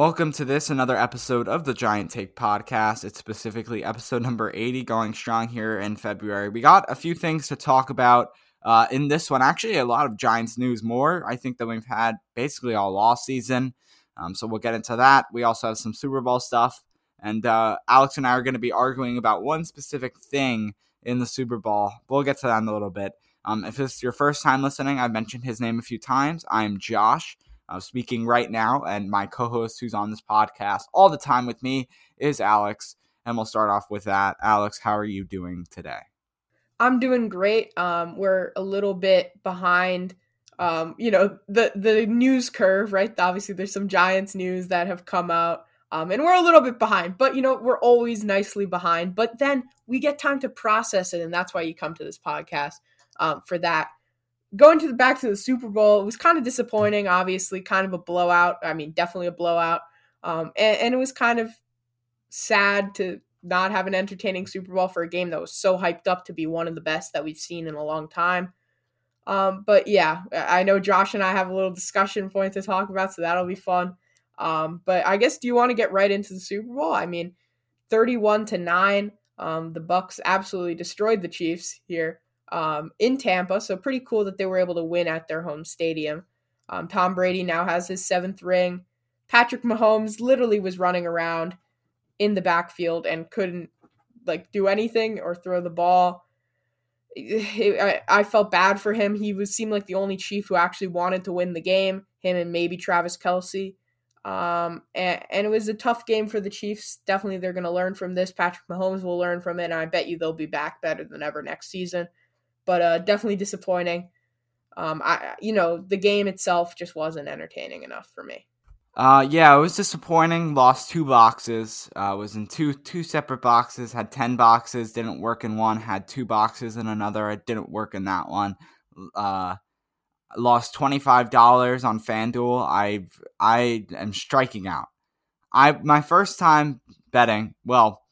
Welcome to this, another episode of the Giant Take podcast. It's specifically episode number 80, going strong here in February. We got a few things to talk about uh, in this one. Actually, a lot of Giants news, more I think than we've had basically all off season. Um, so we'll get into that. We also have some Super Bowl stuff, and uh, Alex and I are going to be arguing about one specific thing in the Super Bowl. We'll get to that in a little bit. Um, if it's your first time listening, I've mentioned his name a few times. I'm Josh uh, speaking right now, and my co host who's on this podcast all the time with me is Alex. And we'll start off with that. Alex, how are you doing today? I'm doing great. Um, we're a little bit behind, um, you know, the the news curve, right? Obviously, there's some Giants news that have come out, um, and we're a little bit behind. But you know, we're always nicely behind. But then we get time to process it, and that's why you come to this podcast um, for that going to the back to the Super Bowl, it was kind of disappointing. Obviously, kind of a blowout. I mean, definitely a blowout. Um, and, and, it was kind of sad to not have an entertaining Super Bowl for a game that was so hyped up to be one of the best that we've seen in a long time. Um, but yeah, I know Josh and I have a little discussion point to talk about, so that'll be fun. Um, but I guess do you want to get right into the Super Bowl? I mean, thirty-one to nine. Um, the Bucks absolutely destroyed the Chiefs here um, in Tampa. So pretty cool that they were able to win at their home stadium. Um, Tom Brady now has his seventh ring. Patrick Mahomes literally was running around in the backfield and couldn't like do anything or throw the ball. I, I felt bad for him. He was seemed like the only Chief who actually wanted to win the game. Him and maybe Travis Kelce. Um, and, and it was a tough game for the Chiefs. Definitely, they're going to learn from this. Patrick Mahomes will learn from it, and I bet you they'll be back better than ever next season but uh, definitely disappointing. Um, I you know the game itself just wasn't entertaining enough for me. Uh, yeah, it was disappointing. Lost two boxes. Uh, was in two two separate boxes. Had ten boxes. Didn't work in one. Had two boxes in another. It didn't work in that one. Uh, lost twenty five dollars on FanDuel. I I am striking out. I my first time betting. Well,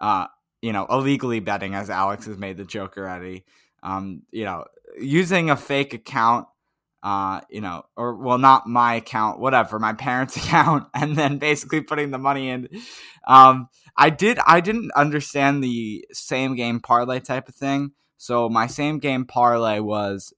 uh, you know, illegally betting, as Alex has made the joke already um, you know, using a fake account, uh, you know, or well, not my account, whatever, my parents' account, and then basically putting the money in. Um, I did, I didn't understand the same game parlay type of thing. So my same game parlay was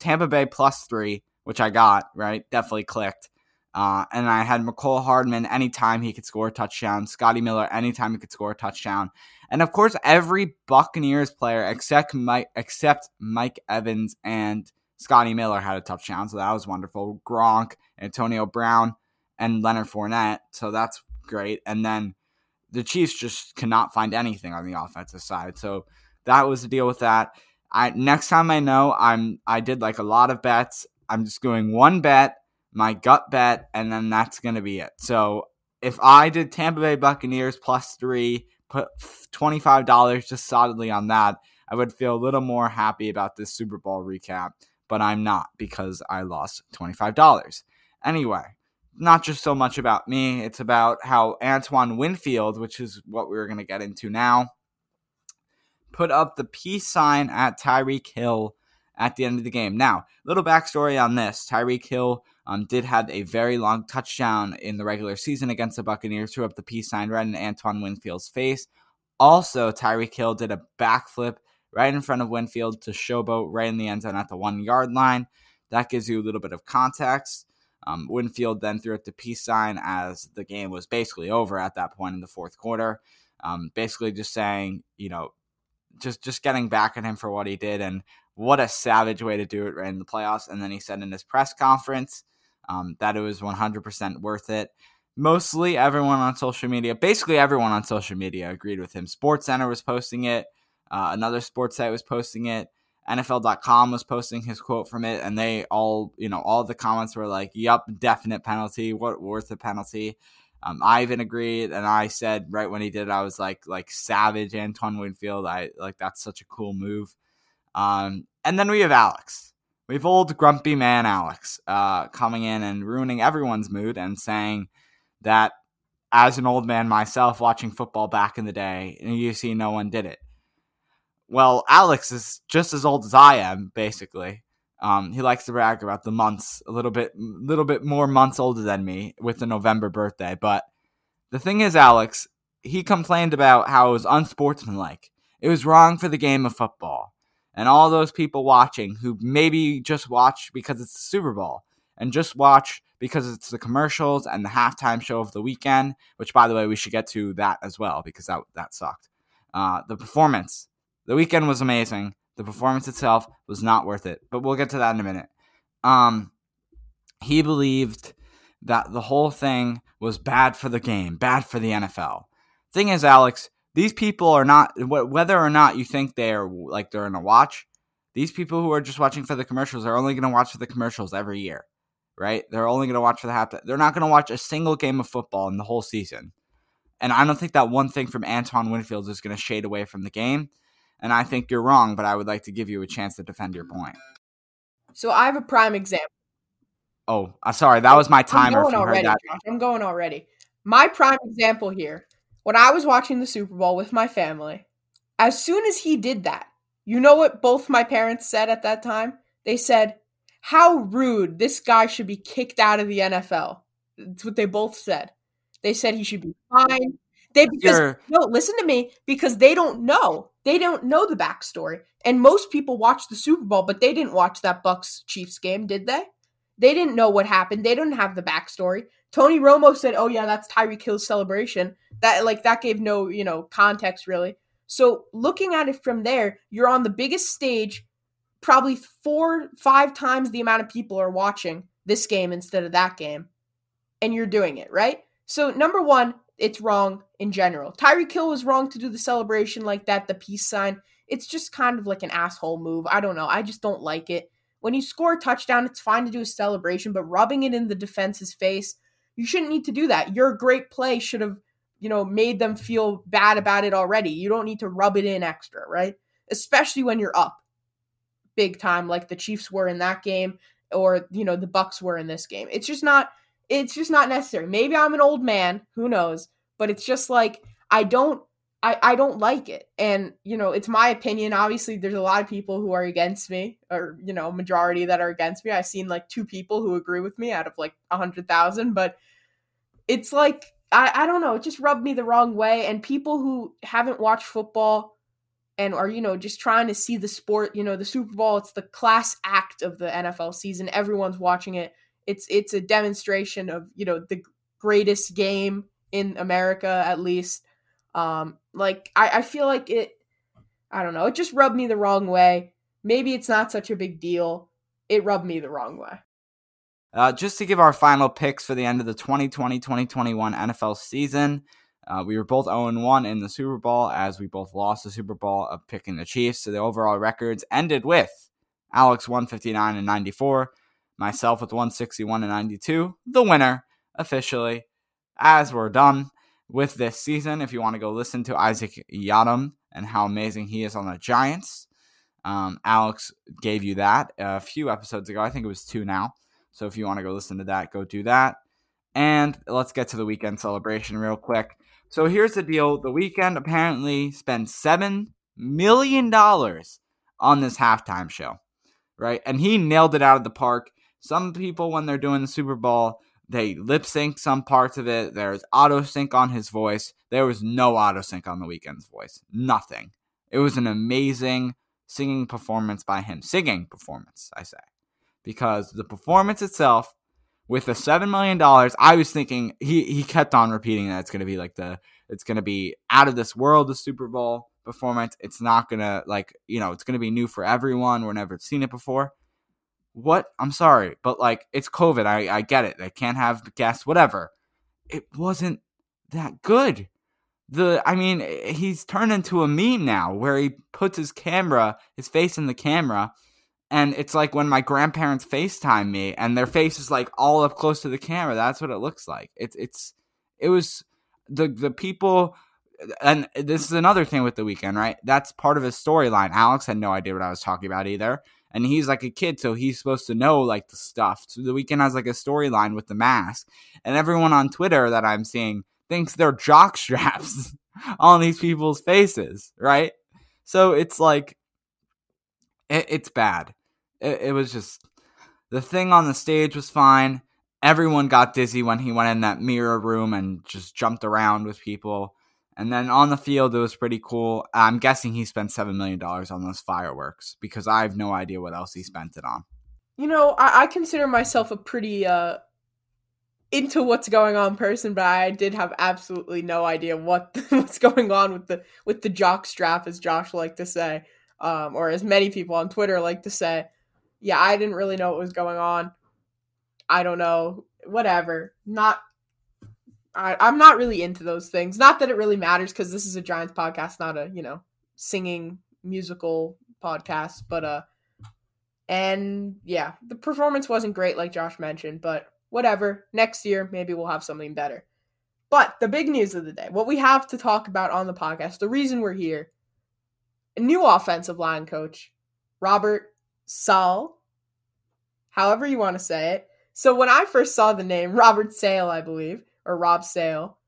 Tampa Bay plus three, which I got right, definitely clicked. Uh, and I had Mecole Hardman anytime he could score a touchdown, Scotty Miller anytime he could score a touchdown, and of course every Buccaneers player except Mike except Mike Evans and Scotty Miller had a touchdown, so that was wonderful. Gronk, Antonio Brown, and Leonard Fournette, so that's great. And then the Chiefs just cannot find anything on the offensive side, so that was the deal with that. I next time I know, I'm I did like a lot of bets. I'm just doing one bet my gut bet, and then that's to be it. So if I did Tampa Bay Buccaneers plus three, put $25 just solidly on that, I would feel a little more happy about this Super Bowl recap, but I'm not because I lost $25. Anyway, not just so much about me, it's about how Antoine Winfield, which is what we are going to get into now, put up the peace sign at Tyreek Hill at the end of the game. Now, little backstory on this Tyreek Hill um, did have a very long touchdown in the regular season against the Buccaneers, threw up the peace sign right in Antoine Winfield's face. Also, Tyreek Hill did a backflip right in front of Winfield to showboat right in the end zone at the one yard line. That gives you a little bit of context. Um, Winfield then threw up the peace sign as the game was basically over at that point in the fourth quarter. Um, basically, just saying, you know, just just getting back at him for what he did, and what a savage way to do it right in the playoffs. And then he said in his press conference um, that it was 100% worth it. Mostly everyone on social media, basically everyone on social media, agreed with him. Sports Center was posting it. Uh, another sports site was posting it. NFL.com was posting his quote from it, and they all, you know, all the comments were like, "Yup, definite penalty. What worth the penalty?" Um, I even agreed, and I said right when he did, I was like, like savage Antoine Winfield. I like that's such a cool move. Um, and then we have Alex. We have old grumpy man Alex uh, coming in and ruining everyone's mood and saying that as an old man myself watching football back in the day, you see no one did it. Well, Alex is just as old as I am, basically. Um, he likes to brag about the months a little bit, little bit more months older than me with the November birthday. But the thing is, Alex, he complained about how it was unsportsmanlike. It was wrong for the game of football, and all those people watching who maybe just watch because it's the Super Bowl and just watch because it's the commercials and the halftime show of the Weeknd. Which, by the way, we should get to that as well because that that sucked. Uh, the performance the Weeknd was amazing. The performance itself was not worth it, but we'll get to that in a minute. Um, he believed that the whole thing was bad for the game, bad for the NFL. Thing is, Alex, these people are not whether or not you think they're like they're in a watch. These people who are just watching for the commercials are only going to watch for the commercials every year, right? They're only going to watch for the half. They're not going to watch a single game of football in the whole season. And I don't think that one thing from Antoine Winfield is going to shade away from the game and I think you're wrong, but I would like to give you a chance to defend your point. So I have a prime example. Oh, uh, sorry, that was my timer. I'm going already, Josh. I'm going already. My prime example here. When I was watching the Super Bowl with my family, as soon as he did that, you know what both my parents said at that time? They said, "How rude! This guy should be kicked out of the NFL." That's what they both said. They said he should be fined. They because You're... no, listen to me because they don't know. They don't know the backstory. And most people watch the Super Bowl, but they didn't watch that Bucks Chiefs game, did they? They didn't know what happened. They didn't have the backstory. Tony Romo said, "Oh yeah, that's Tyreek Hill's celebration." That like that gave no, you know, context really. So, looking at it from there, you're on the biggest stage, probably 4 5 times the amount of people are watching this game instead of that game. And you're doing it, right? So, number 1, it's wrong in general. Tyreek Hill was wrong to do the celebration like that, the peace sign. It's just kind of like an asshole move. I don't know. I just don't like it. When you score a touchdown, it's fine to do a celebration, but rubbing it in the defense's face, you shouldn't need to do that. Your great play should have, you know, made them feel bad about it already. You don't need to rub it in extra, right? Especially when you're up big time like the Chiefs were in that game or, you know, the Bucks were in this game. It's just not it's just not necessary. Maybe I'm an old man, who knows? But it's just like I don't I, I don't like it. And, you know, it's my opinion. Obviously, there's a lot of people who are against me, or, you know, majority that are against me. I've seen like two people who agree with me out of like a hundred thousand, but it's like I, I don't know, it just rubbed me the wrong way. And people who haven't watched football and are, you know, just trying to see the sport, you know, the Super Bowl, it's the class act of the NFL season. Everyone's watching it it's it's a demonstration of you know the greatest game in America at least. Um, like I, I feel like it. I don't know. It just rubbed me the wrong way. Maybe it's not such a big deal. It rubbed me the wrong way. Uh, just to give our final picks for the end of the 2020 2021 NFL season, uh, we were both 0 1 in the Super Bowl as we both lost the Super Bowl of picking the Chiefs. So the overall records ended with Alex 159 and 94, myself with 161 and 92, the winner officially, as we're done with this season. If you want to go listen to Isaac Yiadom and how amazing he is on the Giants, um, Alex gave you that a few episodes ago. I think it was two now. So if you want to go listen to that, go do that. And let's get to the Weeknd celebration real quick. So here's the deal the Weeknd apparently spent $7 million on this halftime show, right? And he nailed it out of the park. Some people, when they're doing the Super Bowl, they lip sync some parts of it. There's auto sync on his voice. There was no auto sync on the Weeknd's voice. Nothing. It was an amazing singing performance by him. Singing performance, I say. Because the performance itself, with the $7 million, I was thinking, he, he kept on repeating that it's to be like the, it's to be out of this world, the Super Bowl performance. It's not to, like, you know, it's to be new for everyone. We're never seen it before. What? I'm sorry, but like, it's COVID. I, I get it. They can't have guests, whatever. It wasn't that good the I mean, eh, he's turned into a meme now where he puts his camera, his face in the camera, and it's like when my grandparents FaceTime me and their face is like all up close to the camera. That's what it looks like. It's it's it was the the people and this is another thing with the Weeknd, right? That's part of his storyline. Alex had no idea what I was talking about either. And he's like a kid, so he's supposed to know like the stuff. So the Weeknd has like a storyline with the mask. And everyone on Twitter that I'm seeing thinks they're jock straps on these people's faces, right? So it's like, it, it's bad. It, it was just, the thing on the stage was fine. Everyone got dizzy when he went in that mirror room and just jumped around with people. And then on the field, it was pretty cool. I'm guessing he spent $7 million on those fireworks because I have no idea what else he spent it on. You know, I, I consider myself a pretty uh, into what's going on person, but I did have absolutely no idea what what's going on with the with the jock strap, as Josh liked to say, um, or as many people on Twitter like to say. Yeah, I didn't really know what was going on. I don't know. Whatever. Not. I, I'm not really into those things. Not that it really matters because this is a Giants podcast, not a you know singing musical podcast. But uh, and yeah, the performance wasn't great, like Josh mentioned, but whatever. Next year, maybe we'll have something better. But the big news of the day, what we have to talk about on the podcast, the reason we're here, a new offensive line coach, Robert Saleh, however you want to say it. So when I first saw the name Robert Sale, I believe, or Rob Sale,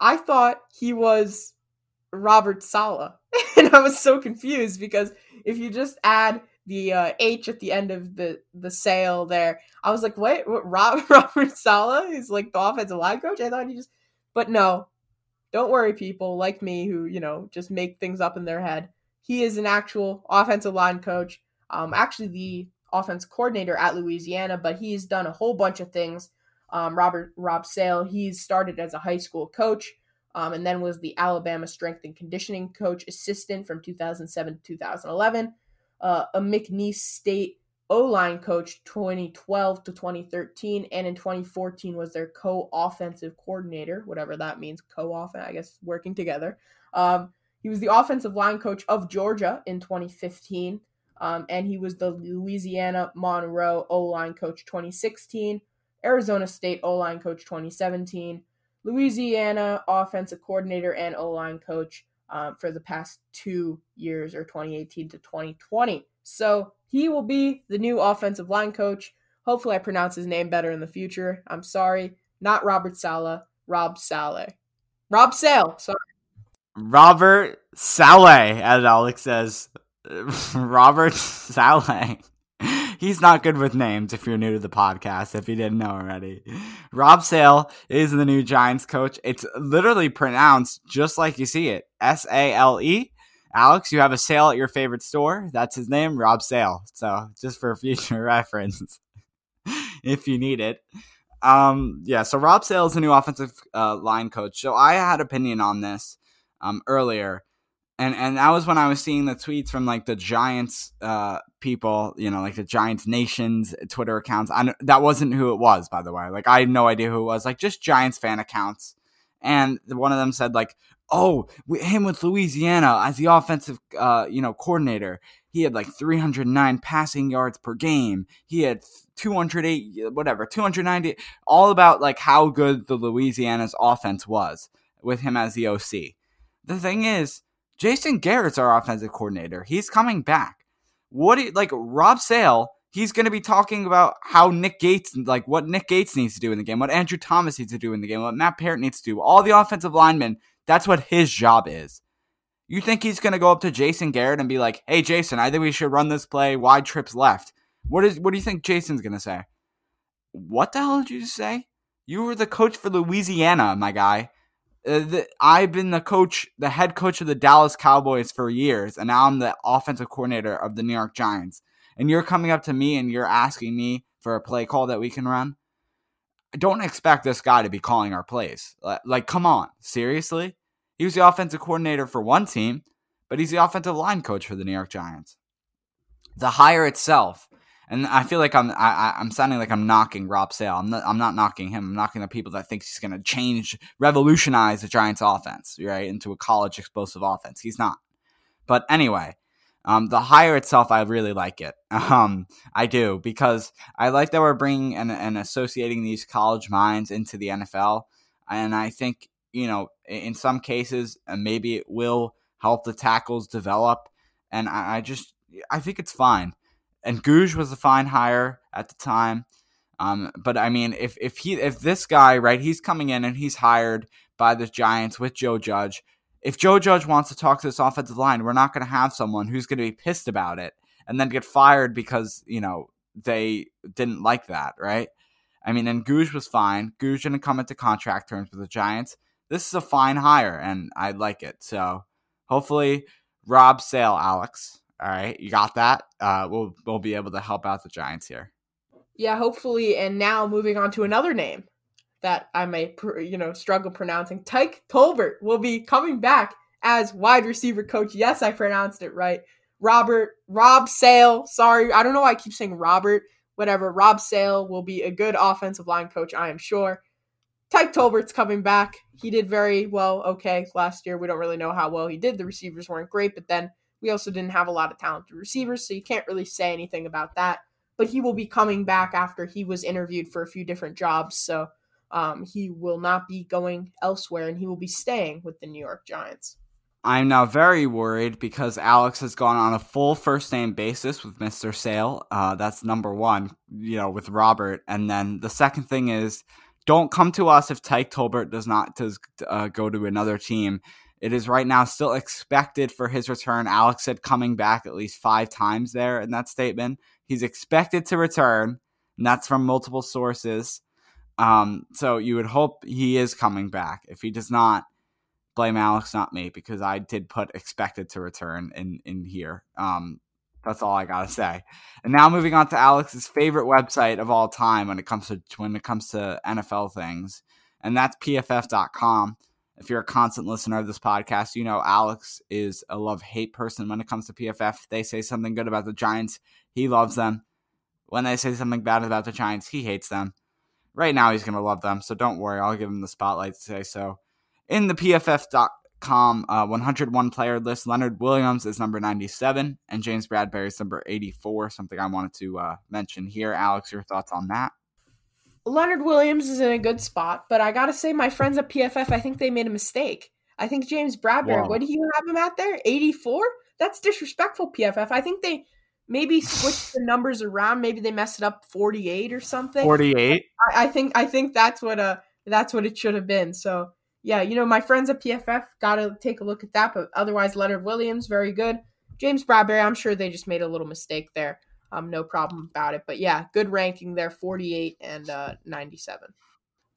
I thought he was Robert Sala. and I was so confused because if you just add the uh, H at the end of the the sale there. I was like, wait, what, Rob, Robert Sala is like the offensive line coach? I thought he just, but no, don't worry, people like me who you know just make things up in their head. He is an actual offensive line coach. Um, actually the offense coordinator at Louisiana, but he's done a whole bunch of things. Um, Robert Rob Sale, he started as a high school coach. Um, and then was the Alabama strength and conditioning coach assistant from 2007 to 2011 uh, a McNeese State O line coach 2012 to 2013, and in 2014 was their co offensive coordinator, whatever that means, co offense, I guess, working together. Um, he was the offensive line coach of Georgia in 2015, um, and he was the Louisiana Monroe O line coach 2016, Arizona State O line coach 2017, Louisiana offensive coordinator and O line coach uh, for the past two years or 2018 to 2020. So he will be the new offensive line coach. Hopefully, I pronounce his name better in the future. I'm sorry, not Robert Saleh, Rob Saleh. Rob Sale, sorry. Robert Saleh, as Alex says. Robert Saleh. He's not good with names if you're new to the podcast, if you didn't know already. Rob Sale is the new Giants coach. It's literally pronounced just like you see it S A L E. Alex, you have a sale at your favorite store. That's his name, Rob Sale. So just for future reference, if you need it. Um, yeah, so Rob Sale is the new offensive uh, line coach. So I had opinion on this um, earlier and and that was when I was seeing the tweets from like the Giants uh, people, you know, like the Giants Nations Twitter accounts. I that wasn't who it was, by the way. Like I had no idea who it was. Like just Giants fan accounts, and one of them said like, "Oh, him with Louisiana as the offensive, uh, you know, coordinator. He had like 309 passing yards per game. He had 208, whatever, 290. All about like how good the Louisiana's offense was with him as the OC. The thing is." Jason Garrett's our offensive coordinator. He's coming back. What do you, like Rob Sale he's going to be talking about how Nick Gates, like what Nick Gates needs to do in the game, what Andrew Thomas needs to do in the game, what Matt Peart needs to do. All the offensive linemen, that's what his job is. You think he's going to go up to Jason Garrett and be like, "Hey, Jason, I think we should run this play wide trips left." What is? What do you think Jason's going to say? What the hell did you say? You were the coach for Louisiana, my guy. Uh, the, I've been the coach, the head coach of the Dallas Cowboys for years, and now I'm the offensive coordinator of the New York Giants. And you're coming up to me and you're asking me for a play call that we can run. I don't expect this guy to be calling our plays. Like, like, come on, seriously? He was the offensive coordinator for one team, but he's the offensive line coach for the New York Giants. The hire itself and I feel like I'm I, am sounding like I'm knocking Rob Sale. I'm not I'm not knocking him. I'm knocking the people that think he's going to change, revolutionize the Giants' offense, right, into a college explosive offense. He's not. But anyway, um, the hire itself, I really like it. Um, I do because I like that we're bringing and, and associating these college minds into the NFL, and I think you know in some cases uh, maybe it will help the tackles develop, and I, I just I think it's fine and Gogue was a fine hire at the time. Um, but I mean, if if he if this guy right, he's coming in and he's hired by the Giants with Joe Judge. If Joe Judge wants to talk to this offensive line, we're not going to have someone who's going to be pissed about it and then get fired because you know they didn't like that, right? I mean, and Gogue was fine. Gogue didn't come into contract terms with the Giants. This is a fine hire, and I like it. So hopefully, Rob Sale, Alex. All right, you got that. Uh, we'll we'll be able to help out the Giants here. Yeah, hopefully. And now moving on to another name that I may you know struggle pronouncing. Tyke Tolbert will be coming back as wide receiver coach. Yes, I pronounced it right. Robert Rob Sale. Sorry, I don't know why I keep saying Robert. Whatever. Rob Sale will be a good offensive line coach, I am sure. Tyke Tolbert's coming back. He did very well, okay, last year. We don't really know how well he did. The receivers weren't great, but then we also didn't have a lot of talented receivers, so you can't really say anything about that. But he will be coming back after he was interviewed for a few different jobs, so um, he will not be going elsewhere and he will be staying with the New York Giants. I'm now very worried because Alex has gone on a full first name basis with Mr. Sale. Uh, that's number one, you know, with Robert. And then the second thing is don't come to us if Tyke Tolbert does not does, uh, go to another team it is right now still expected for his return. Alex said coming back at least five times there in that statement. He's expected to return, and that's from multiple sources. Um, so you would hope he is coming back. If he does not, blame Alex, not me, because I did put expected to return in in here. Um, that's all I gotta say. And now moving on to Alex's favorite website of all time when it comes to when it comes to NFL things, and that's PFF.com if you're a constant listener of this podcast, you know Alex is a love hate person when it comes to PFF. They say something good about the Giants, he loves them. When they say something bad about the Giants, he hates them. Right now, he's going to love them, so don't worry. I'll give him the spotlight to say so. In the PFF.com uh, 101 player list, Leonard Williams is number 97, and James Bradberry is number 84. Something I wanted to uh, mention here. Alex, your thoughts on that? Leonard Williams is in a good spot, but I gotta say, my friends at PFF, I think they made a mistake. I think James Bradberry, what do you have him at there? 84? That's disrespectful, PFF. I think they maybe switched the numbers around. Maybe they messed it up 48 or something. 48? I, I think I think that's what uh that's what it should have been. So yeah, you know, my friends at PFF gotta take a look at that. But otherwise, Leonard Williams, very good. James Bradberry, I'm sure they just made a little mistake there um, no problem about it. But yeah, good ranking there, 48 and uh, 97.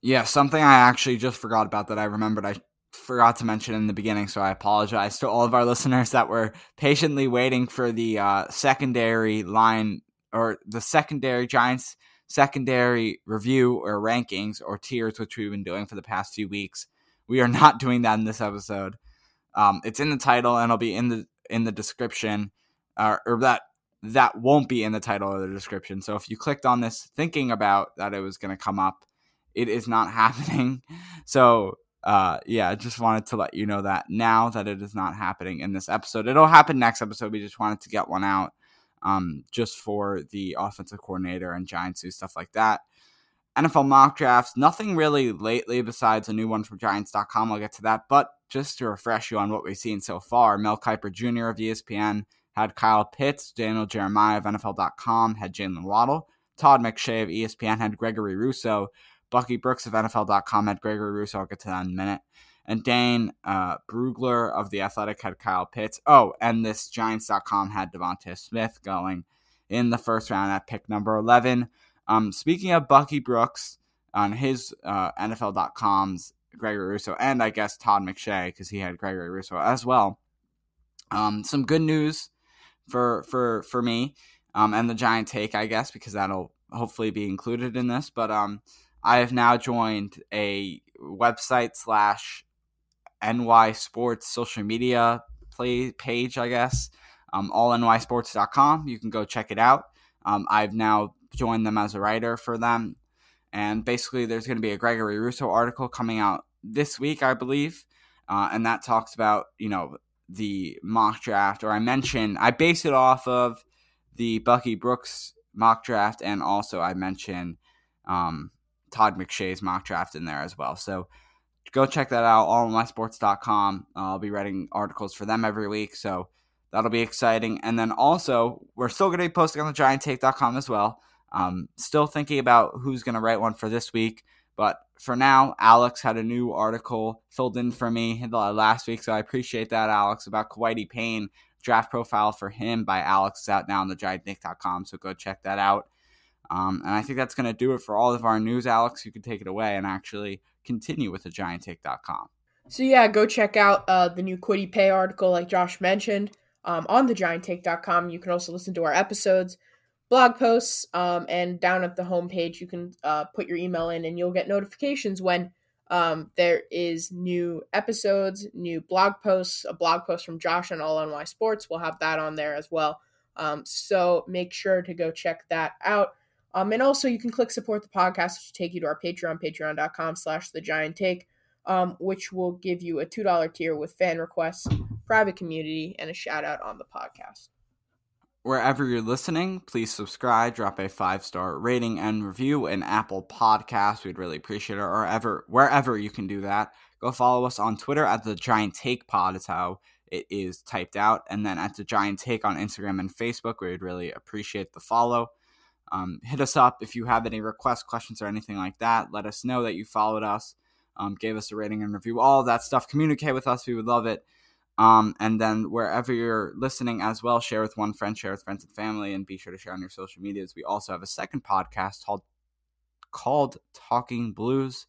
Yeah, something I actually just forgot about that I remembered I forgot to mention in the beginning, so I apologize to all of our listeners that were patiently waiting for the uh, secondary line or the secondary Giants secondary review or rankings or tiers, which we've been doing for the past few weeks. We are not doing that in this episode. Um, it's in the title and it'll be in the in the description, uh, or that that won't be in the title or the description. So if you clicked on this thinking about that it was going to come up, it is not happening. So uh, yeah, I just wanted to let you know that now that it is not happening in this episode. It'll happen next episode. We just wanted to get one out um, just for the offensive coordinator and Giants who stuff like that. NFL mock drafts, nothing really lately besides a new one from Giants.com. I'll get to that. But just to refresh you on what we've seen so far, Mel Kiper Jr. of ESPN had Kyle Pitts. Daniel Jeremiah of NFL.com had Jaylen Waddle. Todd McShay of ESPN had Gregory Rousseau, Bucky Brooks of NFL.com had Gregory Rousseau. I'll get to that in a minute. And Dane uh, Brugler of The Athletic had Kyle Pitts. Oh, and this Giants.com had Devonta Smith going in the first round at pick number 11. Um, speaking of Bucky Brooks, on his uh, NFL.com's Gregory Rousseau, and I guess Todd McShay because he had Gregory Rousseau as well. Um, some good news for for for me um, and the Giant Take, I guess, because that'll hopefully be included in this. But um, I have now joined a website slash NY Sports social media play page, I guess. Um, allnysports.com. You can go check it out. Um, I've now joined them as a writer for them. And basically, there's going to be a Gregory Rousseau article coming out this week, I believe. Uh, and that talks about, you know, the mock draft, or I mentioned, I base it off of the Bucky Brooks mock draft, and also I mentioned um, Todd McShay's mock draft in there as well. So go check that out, all allnysports.com. Uh, I'll be writing articles for them every week, so that'll be exciting. And then also, we're still going to be posting on the gianttake.com as well. Um, still thinking about who's going to write one for this week. But for now, Alex had a new article filled in for me last week. So I appreciate that, Alex, about Kwity Paye. Draft profile for him by Alex is out now on the gianttake.com. So go check that out. Um, and I think that's going to do it for all of our news, Alex. You can take it away and actually continue with the gianttake.com. So yeah, go check out uh, the new Kwity Paye article, like Josh mentioned, um, on the gianttake.com. You can also listen to our episodes blog posts. Um, and down at the homepage, you can uh, put your email in and you'll get notifications when um, there is new episodes, new blog posts, a blog post from Josh on All NY Sports. We'll have that on there as well. Um, so make sure to go check that out. Um, and also you can click support the podcast, to take you to our Patreon, patreon.com slash the giant take, um, which will give you a $2 tier with fan requests, private community, and a shout out on the podcast. Wherever you're listening, please subscribe, drop a five star rating and review in Apple Podcasts. We'd really appreciate it. Or ever, wherever you can do that. Go follow us on Twitter at the Giant Take Pod is how it is typed out, and then at the Giant Take on Instagram and Facebook. We'd really appreciate the follow. Um, hit us up if you have any requests, questions, or anything like that. Let us know that you followed us, um, gave us a rating and review, all that stuff. Communicate with us. We would love it. Um, and then wherever you're listening as well, share with one friend, share with friends and family, and be sure to share on your social medias. We also have a second podcast called called Talking Blues.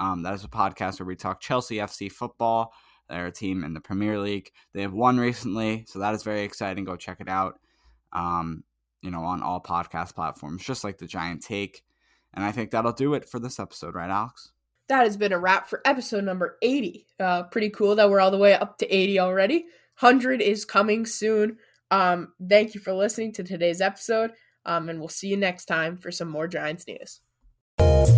Um, that is a podcast where we talk Chelsea FC football. They're a team in the Premier League. They have won recently, so that is very exciting. Go check it out. Um, you know, on all podcast platforms, just like the Giant Take. And I think that'll do it for this episode, right, Alex? That has been a wrap for episode number 80. Uh, pretty cool that we're all the way up to 80 already. 100 is coming soon. Um, thank you for listening to today's episode, um, and we'll see you next time for some more Giants news.